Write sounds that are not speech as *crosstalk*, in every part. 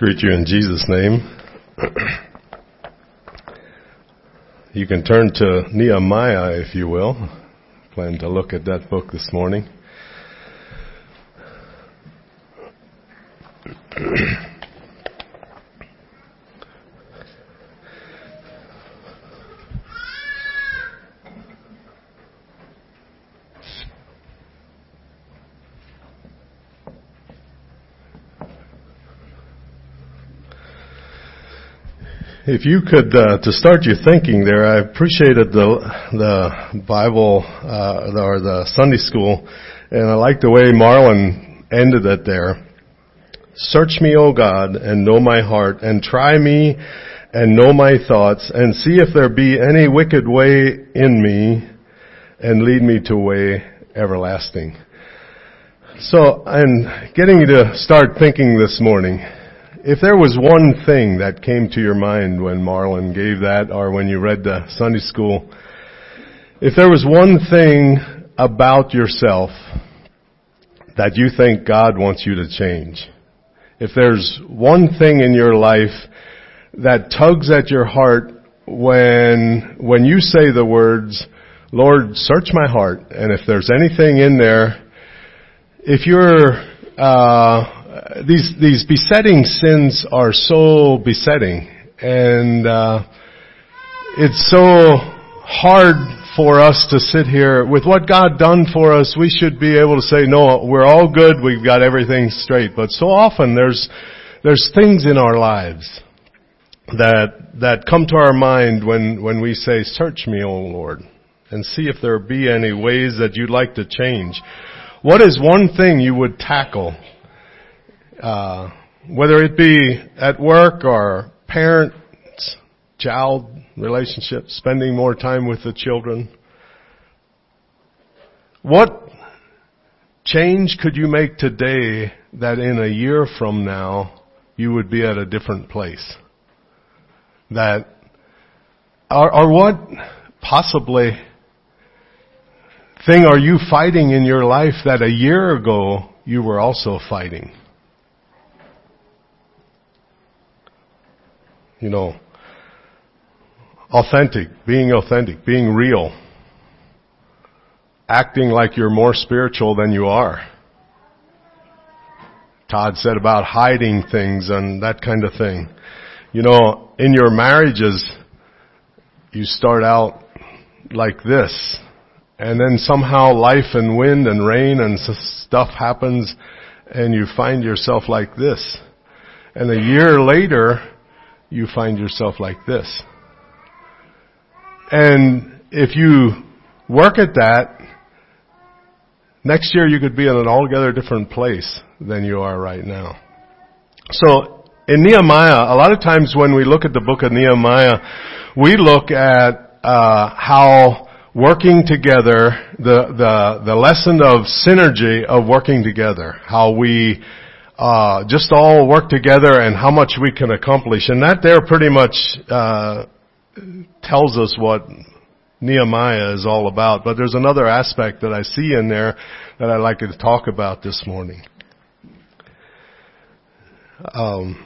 greet you in Jesus' name. You can turn to Nehemiah, if you will. Plan to look at that book this morning. If you could, uh, to start your thinking there, I appreciated the the Bible uh, or the Sunday school, and I like the way Marlon ended it there. Search me, O God, and know my heart, and try me, and know my thoughts, and see if there be any wicked way in me, and lead me to way everlasting. So, I'm getting you to start thinking this morning. If there was one thing that came to your mind when Marlon gave that or when you read the Sunday school, if there was one thing about yourself that you think God wants you to change, if there's one thing in your life that tugs at your heart when, when you say the words, Lord, search my heart, and if there's anything in there, if you're, uh, these these besetting sins are so besetting, and uh, it's so hard for us to sit here with what God done for us. We should be able to say, "No, we're all good. We've got everything straight." But so often there's there's things in our lives that that come to our mind when when we say, "Search me, O Lord." And see if there be any ways that you'd like to change. What is one thing you would tackle uh, whether it be at work or parent child relationships, spending more time with the children. What change could you make today that in a year from now you would be at a different place? That, or, or what possibly thing are you fighting in your life that a year ago you were also fighting? You know, authentic, being authentic, being real, acting like you're more spiritual than you are. Todd said about hiding things and that kind of thing. You know, in your marriages, you start out like this, and then somehow life and wind and rain and stuff happens, and you find yourself like this. And a year later, you find yourself like this. And if you work at that, next year you could be in an altogether different place than you are right now. So in Nehemiah, a lot of times when we look at the book of Nehemiah, we look at uh, how working together, the the the lesson of synergy of working together, how we uh, just all work together and how much we can accomplish. And that there pretty much uh, tells us what Nehemiah is all about. But there's another aspect that I see in there that I'd like to talk about this morning. Um,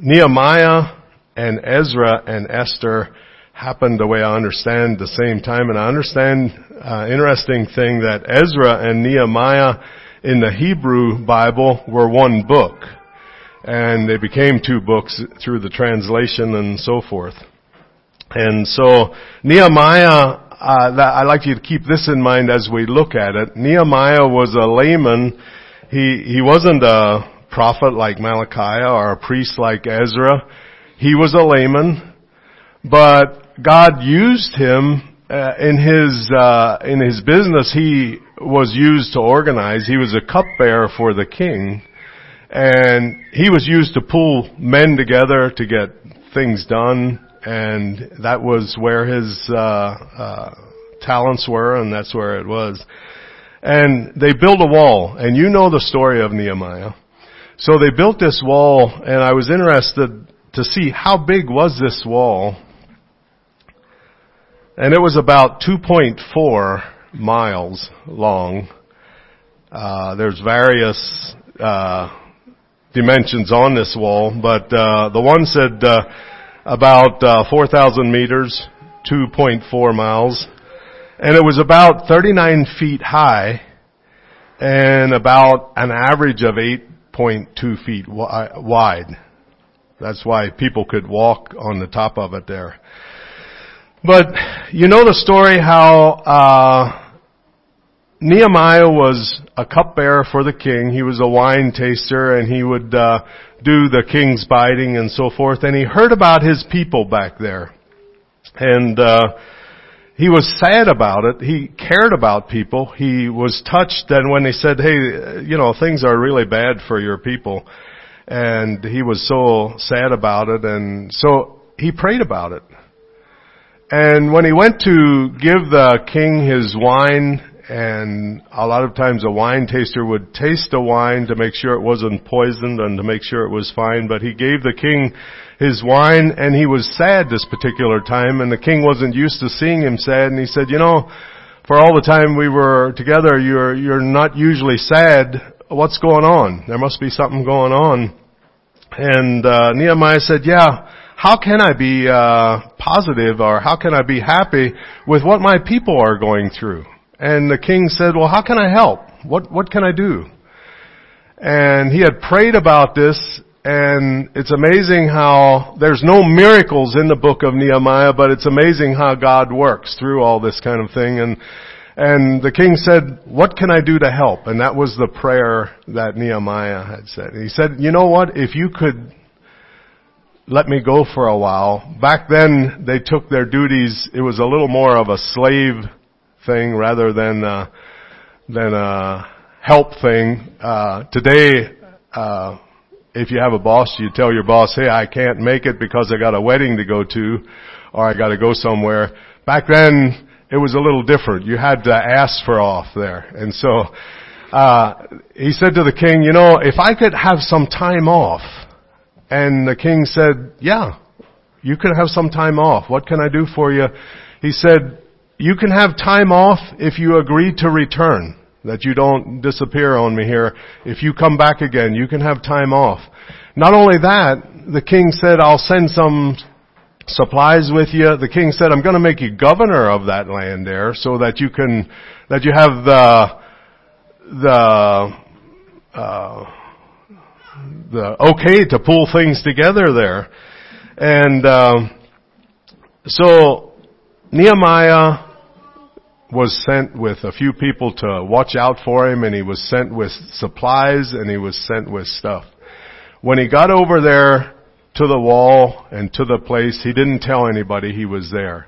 Nehemiah and Ezra and Esther happened the way I understand the same time, and I understand uh, interesting thing that Ezra and Nehemiah in the Hebrew Bible were one book. And they became two books through the translation and so forth. And so Nehemiah, uh, I like you to keep this in mind as we look at it. Nehemiah was a layman. He, he wasn't a prophet like Malachi or a priest like Ezra. He was a layman, but God used him uh, in his uh, in his business. He was used to organize. He was a cupbearer for the king. And he was used to pull men together to get things done. And that was where his, uh, uh, talents were and that's where it was. And they built a wall. And you know the story of Nehemiah. So they built this wall and I was interested to see how big was this wall. And it was about 2.4 miles long. Uh, there's various uh, dimensions on this wall, but uh, the one said uh, about uh, 4,000 meters, 2.4 miles, and it was about 39 feet high and about an average of 8.2 feet wide. That's why people could walk on the top of it there. But you know the story how uh, Nehemiah was a cupbearer for the king. He was a wine taster, and he would uh, do the king's biting and so forth. And he heard about his people back there, and uh, he was sad about it. He cared about people. He was touched. And when they said, "Hey, you know, things are really bad for your people," and he was so sad about it, and so he prayed about it. And when he went to give the king his wine, and a lot of times a wine taster would taste the wine to make sure it wasn't poisoned and to make sure it was fine, but he gave the king his wine and he was sad this particular time and the king wasn't used to seeing him sad and he said, you know, for all the time we were together, you're, you're not usually sad. What's going on? There must be something going on. And, uh, Nehemiah said, yeah, how can I be uh, positive or how can I be happy with what my people are going through? And the king said, well, how can I help? What, what can I do? And he had prayed about this and it's amazing how there's no miracles in the book of Nehemiah, but it's amazing how God works through all this kind of thing. And, and the king said, what can I do to help? And that was the prayer that Nehemiah had said. he said, you know what? If you could let me go for a while. Back then, they took their duties. It was a little more of a slave thing rather than uh, than a help thing. Uh, today, uh, if you have a boss, you tell your boss, "Hey, I can't make it because I got a wedding to go to, or I got to go somewhere." Back then, it was a little different. You had to ask for off there, and so uh, he said to the king, "You know, if I could have some time off." And the king said, yeah, you can have some time off. What can I do for you? He said, you can have time off if you agree to return. That you don't disappear on me here. If you come back again, you can have time off. Not only that, the king said, I'll send some supplies with you. The king said, I'm going to make you governor of that land there so that you can, that you have the, the, uh, the okay to pull things together there. And um, so Nehemiah was sent with a few people to watch out for him, and he was sent with supplies, and he was sent with stuff. When he got over there to the wall and to the place, he didn't tell anybody he was there.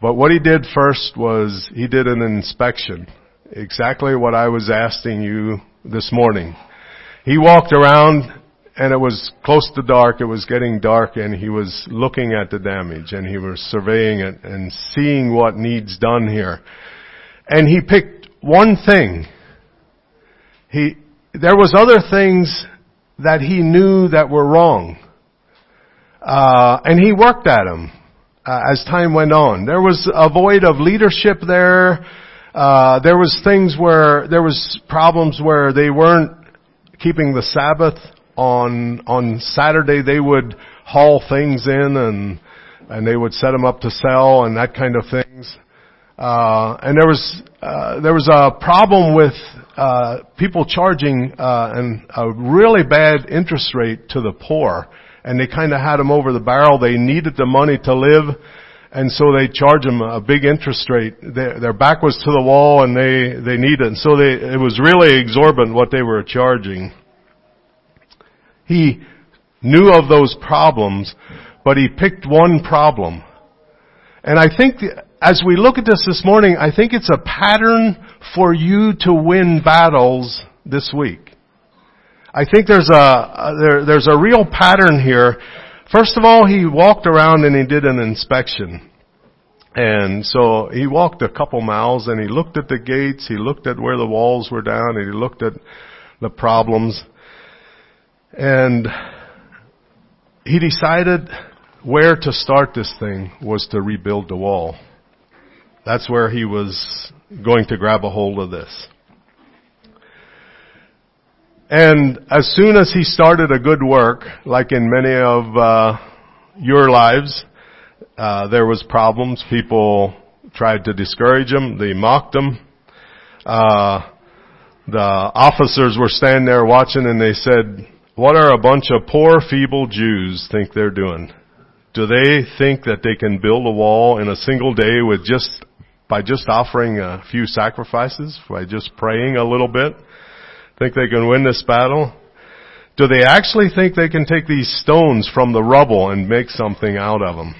But what he did first was he did an inspection. Exactly what I was asking you this morning. He walked around and it was close to dark, it was getting dark, and he was looking at the damage, and he was surveying it and seeing what needs done here. And he picked one thing. He, there was other things that he knew that were wrong. Uh, and he worked at them uh, as time went on. There was a void of leadership there. Uh, there was things where there was problems where they weren't keeping the Sabbath on on Saturday they would haul things in and and they would set them up to sell and that kind of things. Uh, and there was uh, there was a problem with uh, people charging uh, a really bad interest rate to the poor, and they kind of had them over the barrel. They needed the money to live, and so they charged them a big interest rate. Their, their back was to the wall, and they they needed it. And so they it was really exorbitant what they were charging. He knew of those problems, but he picked one problem. And I think as we look at this this morning, I think it's a pattern for you to win battles this week. I think there's a, there, there's a real pattern here. First of all, he walked around and he did an inspection. And so he walked a couple miles and he looked at the gates, he looked at where the walls were down, and he looked at the problems. And he decided where to start this thing was to rebuild the wall. That's where he was going to grab a hold of this. And as soon as he started a good work, like in many of uh, your lives, uh, there was problems. People tried to discourage him. They mocked him. Uh, the officers were standing there watching and they said, what are a bunch of poor, feeble Jews think they're doing? Do they think that they can build a wall in a single day with just, by just offering a few sacrifices, by just praying a little bit? Think they can win this battle? Do they actually think they can take these stones from the rubble and make something out of them?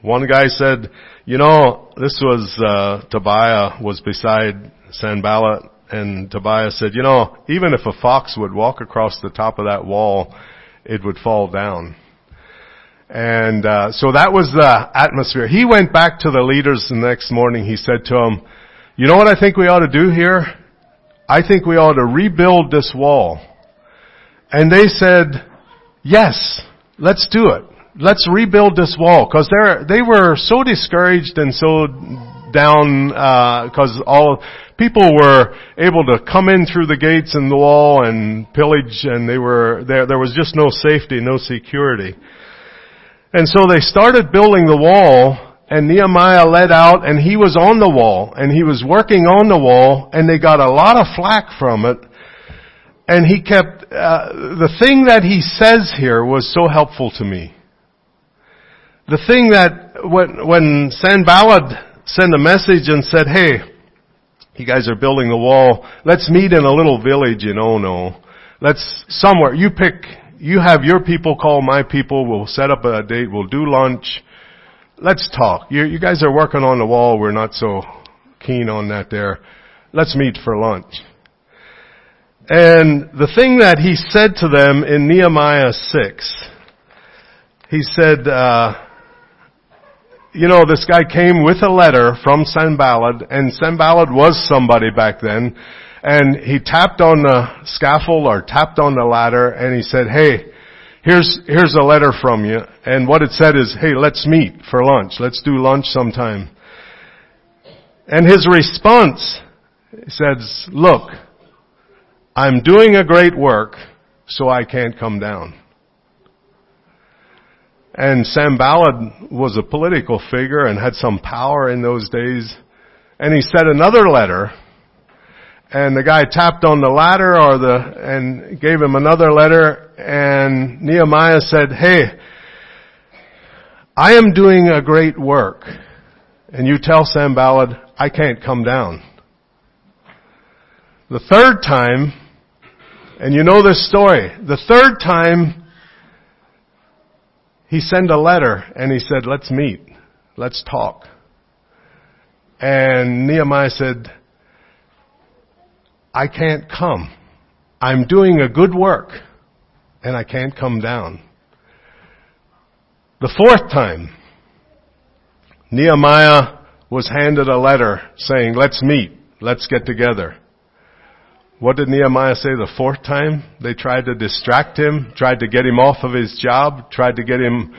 One guy said, you know, this was, uh, Tobiah was beside Sanballat and Tobiah said, you know, even if a fox would walk across the top of that wall, it would fall down. And uh, so that was the atmosphere. He went back to the leaders the next morning. He said to them, you know what I think we ought to do here? I think we ought to rebuild this wall. And they said, yes, let's do it. Let's rebuild this wall. Cause they they were so discouraged and so down, uh, cause all, people were able to come in through the gates and the wall and pillage and they were, there, there was just no safety, no security. And so they started building the wall and Nehemiah led out and he was on the wall and he was working on the wall and they got a lot of flack from it. And he kept, uh, the thing that he says here was so helpful to me. The thing that when, when Sanballat sent a message and said, hey, you guys are building the wall. Let's meet in a little village in Ono. Let's somewhere. You pick, you have your people call my people. We'll set up a date. We'll do lunch. Let's talk. You, you guys are working on the wall. We're not so keen on that there. Let's meet for lunch. And the thing that he said to them in Nehemiah 6, he said, uh, you know, this guy came with a letter from Sanballat, and Sanballat was somebody back then, and he tapped on the scaffold or tapped on the ladder, and he said, hey, here's, here's a letter from you. And what it said is, hey, let's meet for lunch. Let's do lunch sometime. And his response says, look, I'm doing a great work, so I can't come down. And Sanballat was a political figure and had some power in those days. And he sent another letter. And the guy tapped on the ladder or the, and gave him another letter. And Nehemiah said, hey, I am doing a great work. And you tell Sanballat, I can't come down. The third time, and you know this story, the third time he sent a letter and he said, let's meet. Let's talk. And Nehemiah said, I can't come. I'm doing a good work and I can't come down. The fourth time, Nehemiah was handed a letter saying, let's meet, let's get together. What did Nehemiah say the fourth time? They tried to distract him, tried to get him off of his job, tried to get him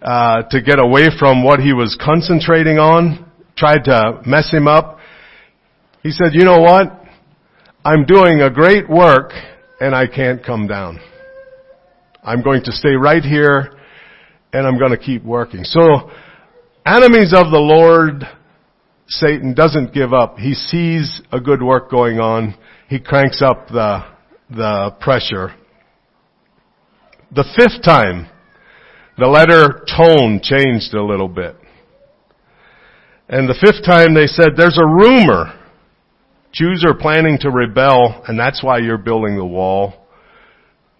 uh, to get away from what he was concentrating on, tried to mess him up. He said, you know what? I'm doing a great work and I can't come down. I'm going to stay right here and I'm going to keep working. So, enemies of the Lord, Satan doesn't give up. He sees a good work going on he cranks up the, the pressure. The fifth time, the letter tone changed a little bit. And the fifth time they said, there's a rumor. Jews are planning to rebel and that's why you're building the wall.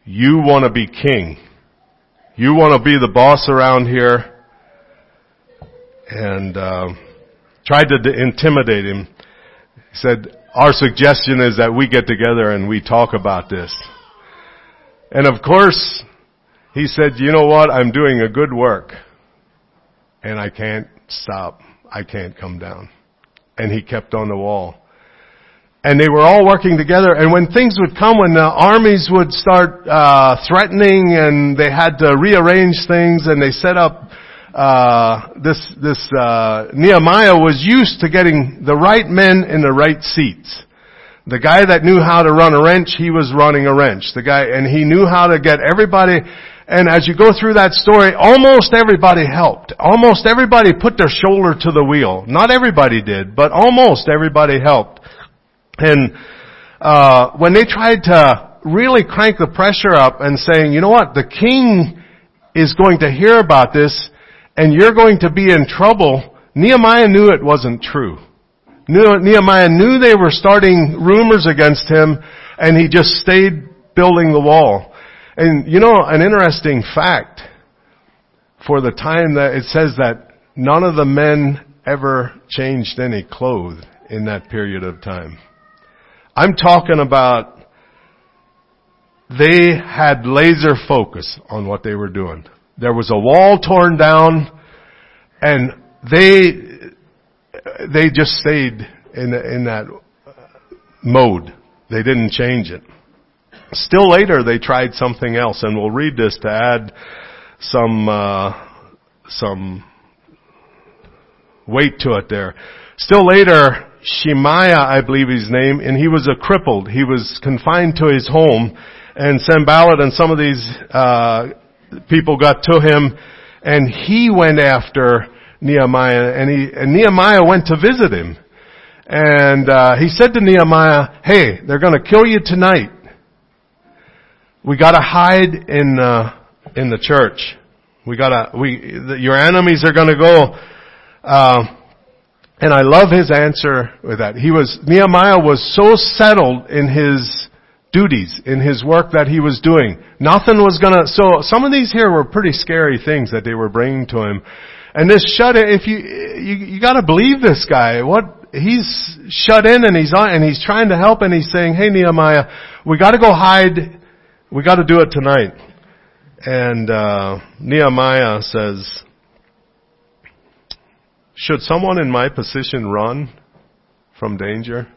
You want to be king. You want to be the boss around here. And uh, tried to intimidate him. He said, our suggestion is that we get together and we talk about this. And of course, he said, you know what? I'm doing a good work and I can't stop. I can't come down. And he kept on the wall. And they were all working together. And when things would come, when the armies would start uh, threatening, and they had to rearrange things, and they set up uh, this this uh, Nehemiah was used to getting the right men in the right seats. The guy that knew how to run a wrench, he was running a wrench. The guy, and he knew how to get everybody, and as you go through that story, almost everybody helped. Almost everybody put their shoulder to the wheel. Not everybody did, but almost everybody helped. And, uh, when they tried to really crank the pressure up and saying, you know what, the king is going to hear about this, and you're going to be in trouble, Nehemiah knew it wasn't true. Nehemiah knew they were starting rumors against him and he just stayed building the wall. And you know, an interesting fact for the time that it says that none of the men ever changed any clothes in that period of time. I'm talking about they had laser focus on what they were doing. There was a wall torn down and they they just stayed in, in that mode. They didn't change it. Still later, they tried something else, and we'll read this to add some uh, some weight to it. There. Still later, Shemaiah, I believe his name, and he was a crippled. He was confined to his home, and Sanballat and some of these uh, people got to him, and he went after Nehemiah, and he and Nehemiah went to visit him, and uh, he said to Nehemiah, "Hey, they're going to kill you tonight. We got to hide in uh, in the church. We got to we your enemies are going to go." Uh, and I love his answer with that. He was Nehemiah was so settled in his duties in his work that he was doing. Nothing was gonna, so some of these here were pretty scary things that they were bringing to him. And this shut in, if you, you, you gotta believe this guy. What, he's shut in and he's on, and he's trying to help and he's saying, hey Nehemiah, we gotta go hide, we gotta do it tonight. And, uh, Nehemiah says, should someone in my position run from danger?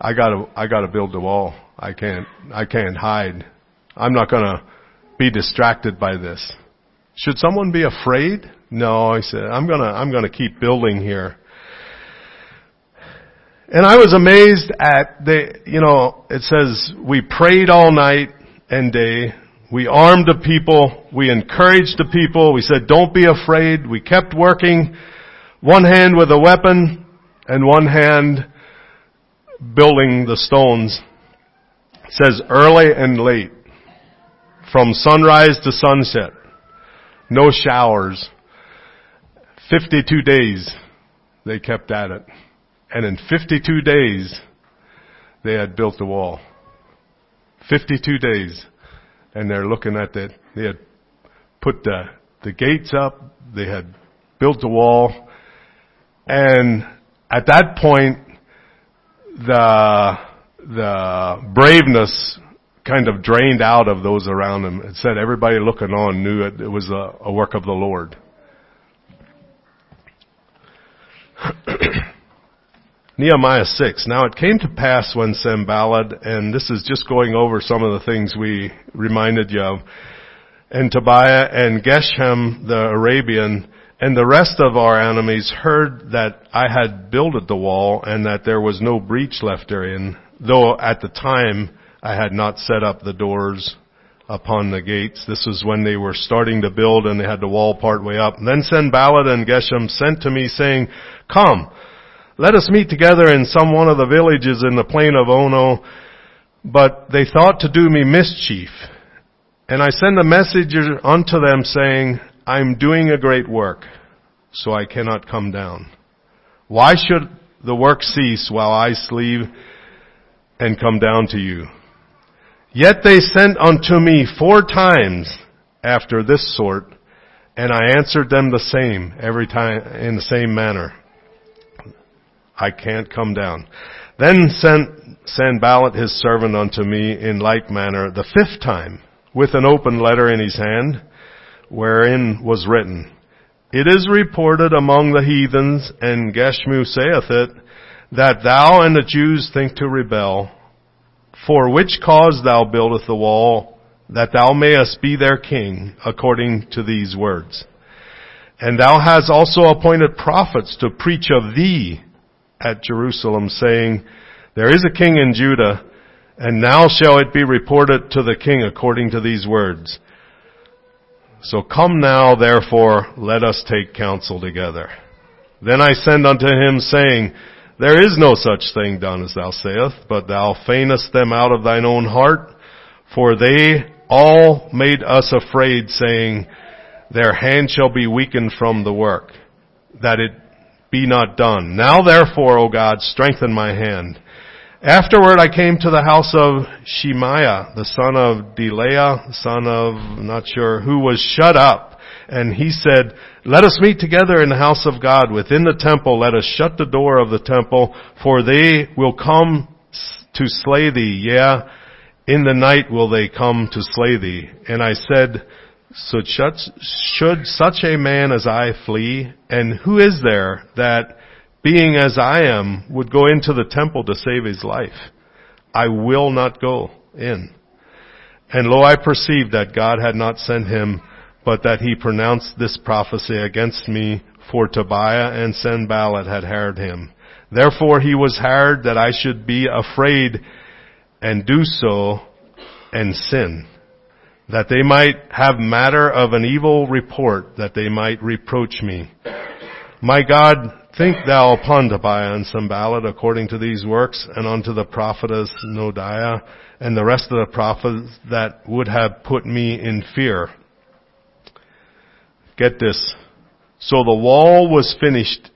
I gotta, I gotta build the wall. I can't, I can't hide. I'm not gonna be distracted by this. Should someone be afraid? No, I said, I'm gonna, I'm gonna keep building here. And I was amazed at the, you know, it says, we prayed all night and day. We armed the people. We encouraged the people. We said, don't be afraid. We kept working. One hand with a weapon and one hand building the stones. It says early and late. From sunrise to sunset. No showers. 52 days they kept at it. And in 52 days, they had built the wall. 52 days. And they're looking at that. They had put the, the gates up. They had built the wall. And at that point, the, the braveness kind of drained out of those around him. It said everybody looking on knew it, it was a, a work of the Lord. *clears throat* Nehemiah 6. Now it came to pass when Sanballat, and this is just going over some of the things we reminded you of, and Tobiah and Geshem the Arabian, and the rest of our enemies heard that I had builded the wall and that there was no breach left therein, though at the time I had not set up the doors upon the gates. This was when they were starting to build and they had the wall part way up. And then Sanballat and Geshem sent to me saying, Come, let us meet together in some one of the villages in the plain of Ono. But they thought to do me mischief. And I send a messenger unto them saying, I'm doing a great work, so I cannot come down. Why should the work cease while I sleep and come down to you? Yet they sent unto me four times after this sort, and I answered them the same every time in the same manner. I can't come down. Then sent Sanballat his servant unto me in like manner the fifth time, with an open letter in his hand, wherein was written, It is reported among the heathens, and Geshmu saith it, that thou and the Jews think to rebel, for which cause thou buildest the wall, that thou mayest be their king, according to these words. And thou hast also appointed prophets to preach of thee at Jerusalem, saying, There is a king in Judah, and now shall it be reported to the king according to these words. So come now, therefore, let us take counsel together. Then I send unto him saying, There is no such thing done as thou sayest, but thou feignest them out of thine own heart, for they all made us afraid, saying, Their hand shall be weakened from the work, that it be not done. Now therefore, O God, strengthen my hand. Afterward I came to the house of Shemaiah, the son of Delaiah, son of, not sure, who was shut up. And he said, let us meet together in the house of God within the temple. Let us shut the door of the temple, for they will come to slay thee. Yeah, in the night will they come to slay thee. And I said, should such a man as I flee? And who is there that being as I am, would go into the temple to save his life. I will not go in. And lo, I perceived that God had not sent him, but that he pronounced this prophecy against me, for Tobiah and Sanballat had hired him. Therefore he was hired that I should be afraid and do so and sin, that they might have matter of an evil report, that they might reproach me. My God Think thou upon Tobiah and Sanballat according to these works, and unto the prophetess Noadiah, and the rest of the prophets that would have put me in fear. Get this. So the wall was finished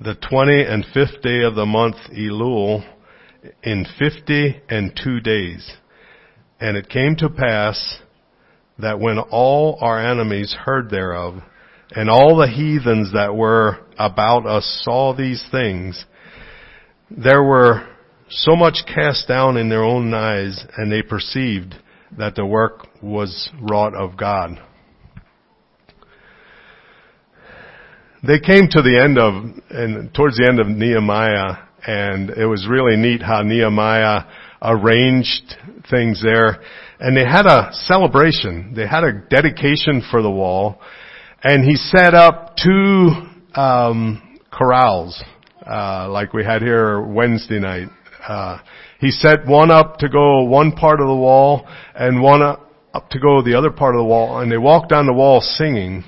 the twenty and fifth day of the month Elul in fifty and two days. And it came to pass that when all our enemies heard thereof, and all the heathens that were about us saw these things, there were so much cast down in their own eyes, and they perceived that the work was wrought of God. They came to the end of, and towards the end of Nehemiah, and it was really neat how Nehemiah arranged things there. And they had a celebration. They had a dedication for the wall and he set up two um, chorales, uh, like we had here Wednesday night. Uh, he set one up to go one part of the wall, and one up, to go the other part of the wall, and they walked down the wall singing,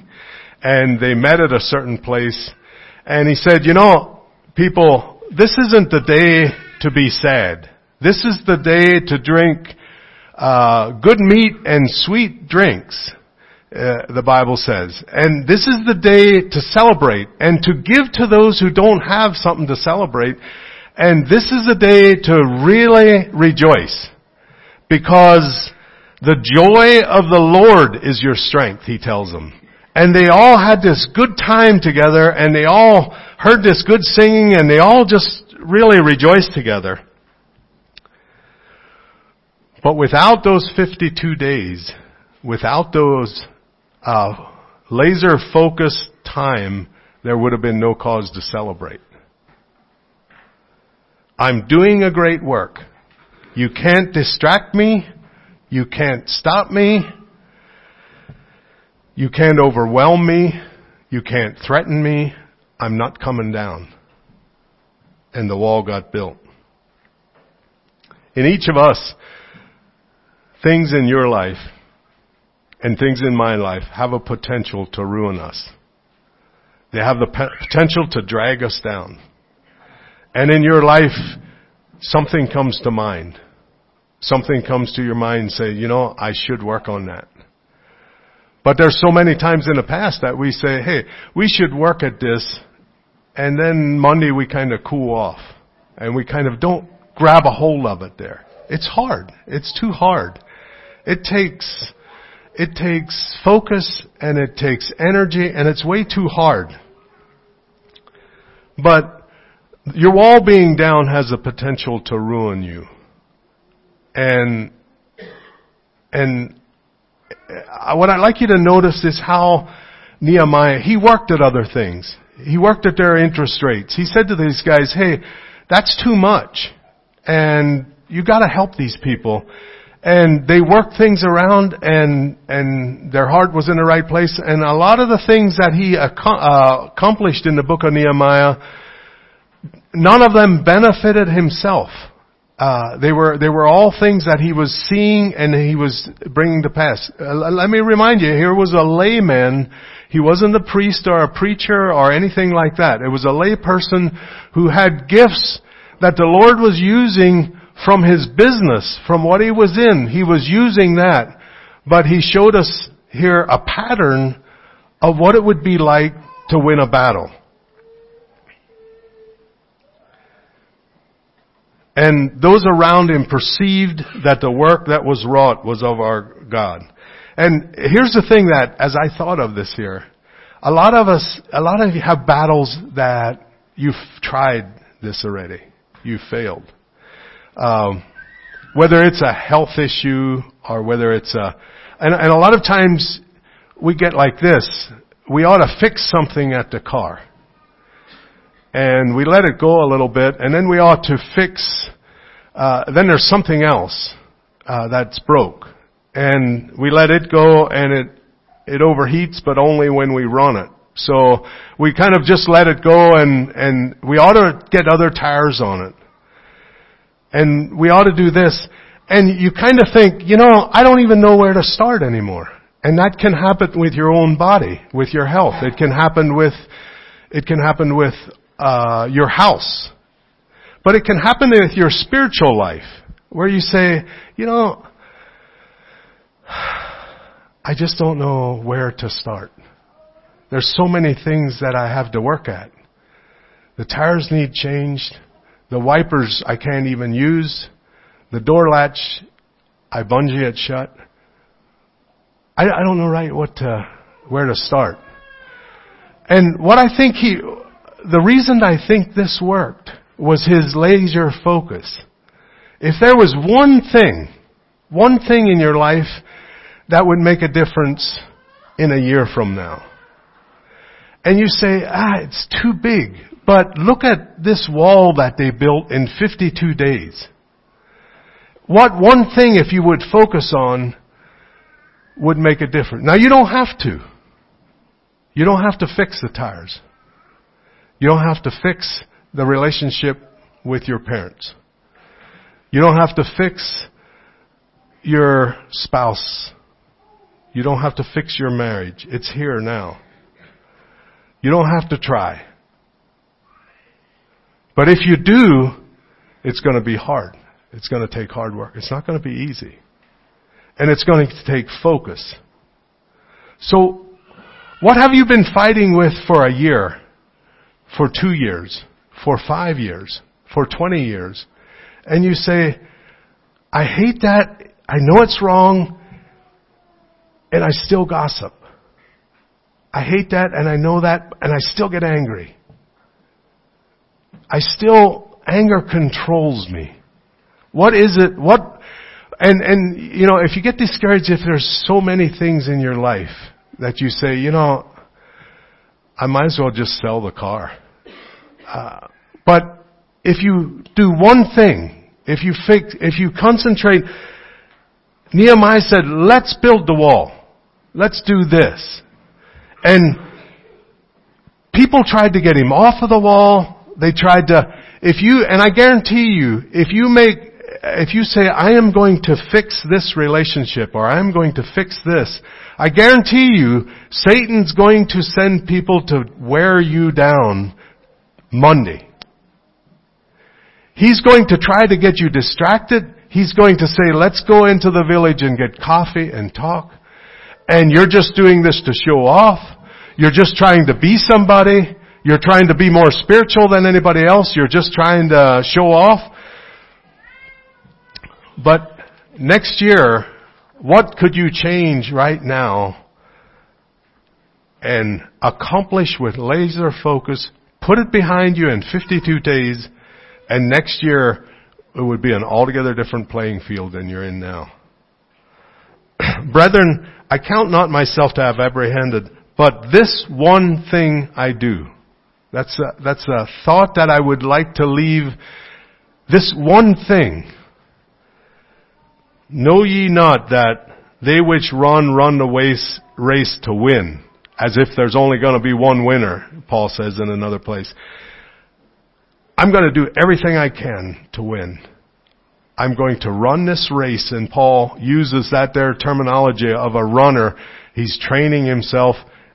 and they met at a certain place, and he said, you know, people, this isn't the day to be sad. This is the day to drink uh, good meat and sweet drinks uh, the Bible says. And this is the day to celebrate and to give to those who don't have something to celebrate. And this is a day to really rejoice because the joy of the Lord is your strength, he tells them. And they all had this good time together and they all heard this good singing and they all just really rejoiced together. But without those 52 days, without those uh, laser focused time, there would have been no cause to celebrate. I'm doing a great work. You can't distract me. You can't stop me. You can't overwhelm me. You can't threaten me. I'm not coming down. And the wall got built. In each of us, things in your life and things in my life have a potential to ruin us. They have the potential to drag us down. And in your life, something comes to mind. Something comes to your mind and say, you know, I should work on that. But there's so many times in the past that we say, hey, we should work at this, and then Monday we kind of cool off. And we kind of don't grab a hold of it there. It's hard. It's too hard. It takes it takes focus and it takes energy and it's way too hard. But your wall being down has the potential to ruin you. And, and what I'd like you to notice is how Nehemiah, he worked at other things. He worked at their interest rates. He said to these guys, hey, that's too much. And you gotta help these people and they worked things around and and their heart was in the right place and a lot of the things that he uh, accomplished in the book of Nehemiah none of them benefited himself. Uh, they were they were all things that he was seeing and he was bringing to pass. Uh, let me remind you, here was a layman. He wasn't a priest or a preacher or anything like that. It was a lay person who had gifts that the Lord was using from his business, from what he was in. He was using that, but he showed us here a pattern of what it would be like to win a battle. And those around him perceived that the work that was wrought was of our God. And here's the thing that, as I thought of this here, a lot of us, a lot of you have battles that you've tried this already. You failed. Um, whether it's a health issue or whether it's a, and, and a lot of times we get like this. We ought to fix something at the car and we let it go a little bit, and then we ought to fix. Uh, then there's something else uh, that's broke, and we let it go, and it it overheats, but only when we run it. So we kind of just let it go, and and we ought to get other tires on it, and we ought to do this. And you kind of think, you know, I don't even know where to start anymore. And that can happen with your own body, with your health. It can happen with, it can happen with uh, your house. But it can happen with your spiritual life, where you say, you know, *sighs* I just don't know where to start. There's so many things that I have to work at. The tires need changed. The wipers I can't even use. The door latch, I bungee it shut. I, I don't know right what to, where to start. And what I think he, the reason I think this worked was his laser focus. If there was one thing, one thing in your life that would make a difference in a year from now, and you say, ah, it's too big, but look at this wall that they built in 52 days. What one thing, if you would focus on, would make a difference? Now you don't have to. You don't have to fix the tires. You don't have to fix the relationship with your parents. You don't have to fix your spouse. You don't have to fix your marriage. It's here now. You don't have to try. But if you do, it's going to be hard. It's going to take hard work. It's not going to be easy. And it's going to take focus. So, what have you been fighting with for a year? for two years, for five years, for 20 years, and you say, I hate that, I know it's wrong, and I still gossip. I hate that and I know that and I still get angry. I still, anger controls me. What is it, what, and, and, you know, if you get discouraged if there's so many things in your life that you say, you know, I might as well just sell the car. Uh, but if you do one thing, if you fix, if you concentrate, Nehemiah said, let's build the wall. Let's do this. And people tried to get him off of the wall. They tried to, if you, and I guarantee you, if you make, if you say, I am going to fix this relationship or I am going to fix this, I guarantee you, Satan's going to send people to wear you down Monday. He's going to try to get you distracted. He's going to say, let's go into the village and get coffee and talk. And you're just doing this to show off. You're just trying to be somebody. You're trying to be more spiritual than anybody else. You're just trying to show off. But next year, what could you change right now and accomplish with laser focus Put it behind you in 52 days, and next year it would be an altogether different playing field than you're in now. *clears throat* Brethren, I count not myself to have apprehended, but this one thing I do. That's a, that's a thought that I would like to leave. This one thing. Know ye not that they which run, run the race, race to win, as if there's only going to be one winner, Paul says in another place. I'm going to do everything I can to win. I'm going to run this race and Paul uses that there terminology of a runner. He's training himself.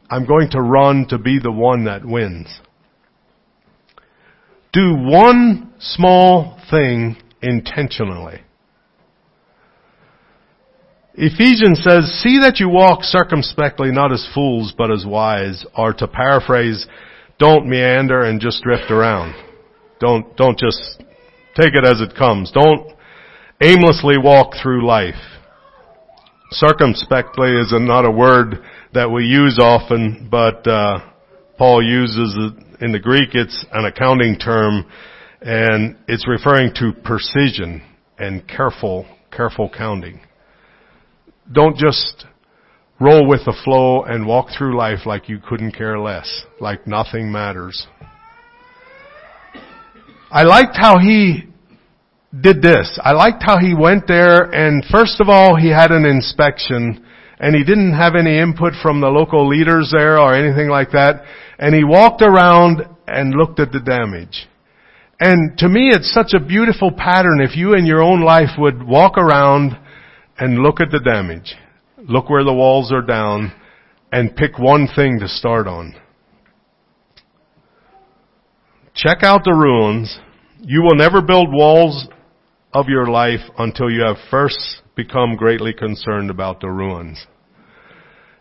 I'm going to run to be the one that wins. Do one small thing intentionally. Ephesians says, see that you walk circumspectly, not as fools, but as wise, or to paraphrase, don't meander and just drift around. Don't, don't just take it as it comes. Don't aimlessly walk through life. Circumspectly is not a word that we use often, but uh, Paul uses it in the Greek. It's an accounting term, and it's referring to precision and careful, careful counting. Don't just roll with the flow and walk through life like you couldn't care less, like nothing matters. I liked how he did this. I liked how he went there and first of all he had an inspection and he didn't have any input from the local leaders there or anything like that. And he walked around and looked at the damage. And to me it's such a beautiful pattern if you in your own life would walk around and look at the damage. Look where the walls are down and pick one thing to start on. Check out the ruins. You will never build walls of your life until you have first become greatly concerned about the ruins.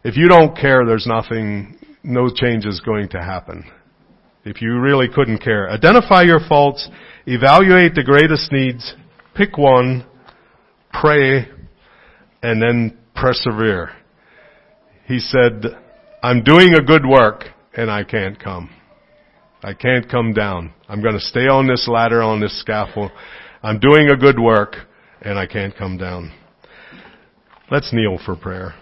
If you don't care, there's nothing, no change is going to happen. If you really couldn't care. Identify your faults, evaluate the greatest needs, pick one, pray, and then persevere. He said, I'm doing a good work and I can't come. I can't come down. I'm going to stay on this ladder, on this scaffold. I'm doing a good work and I can't come down. Let's kneel for prayer.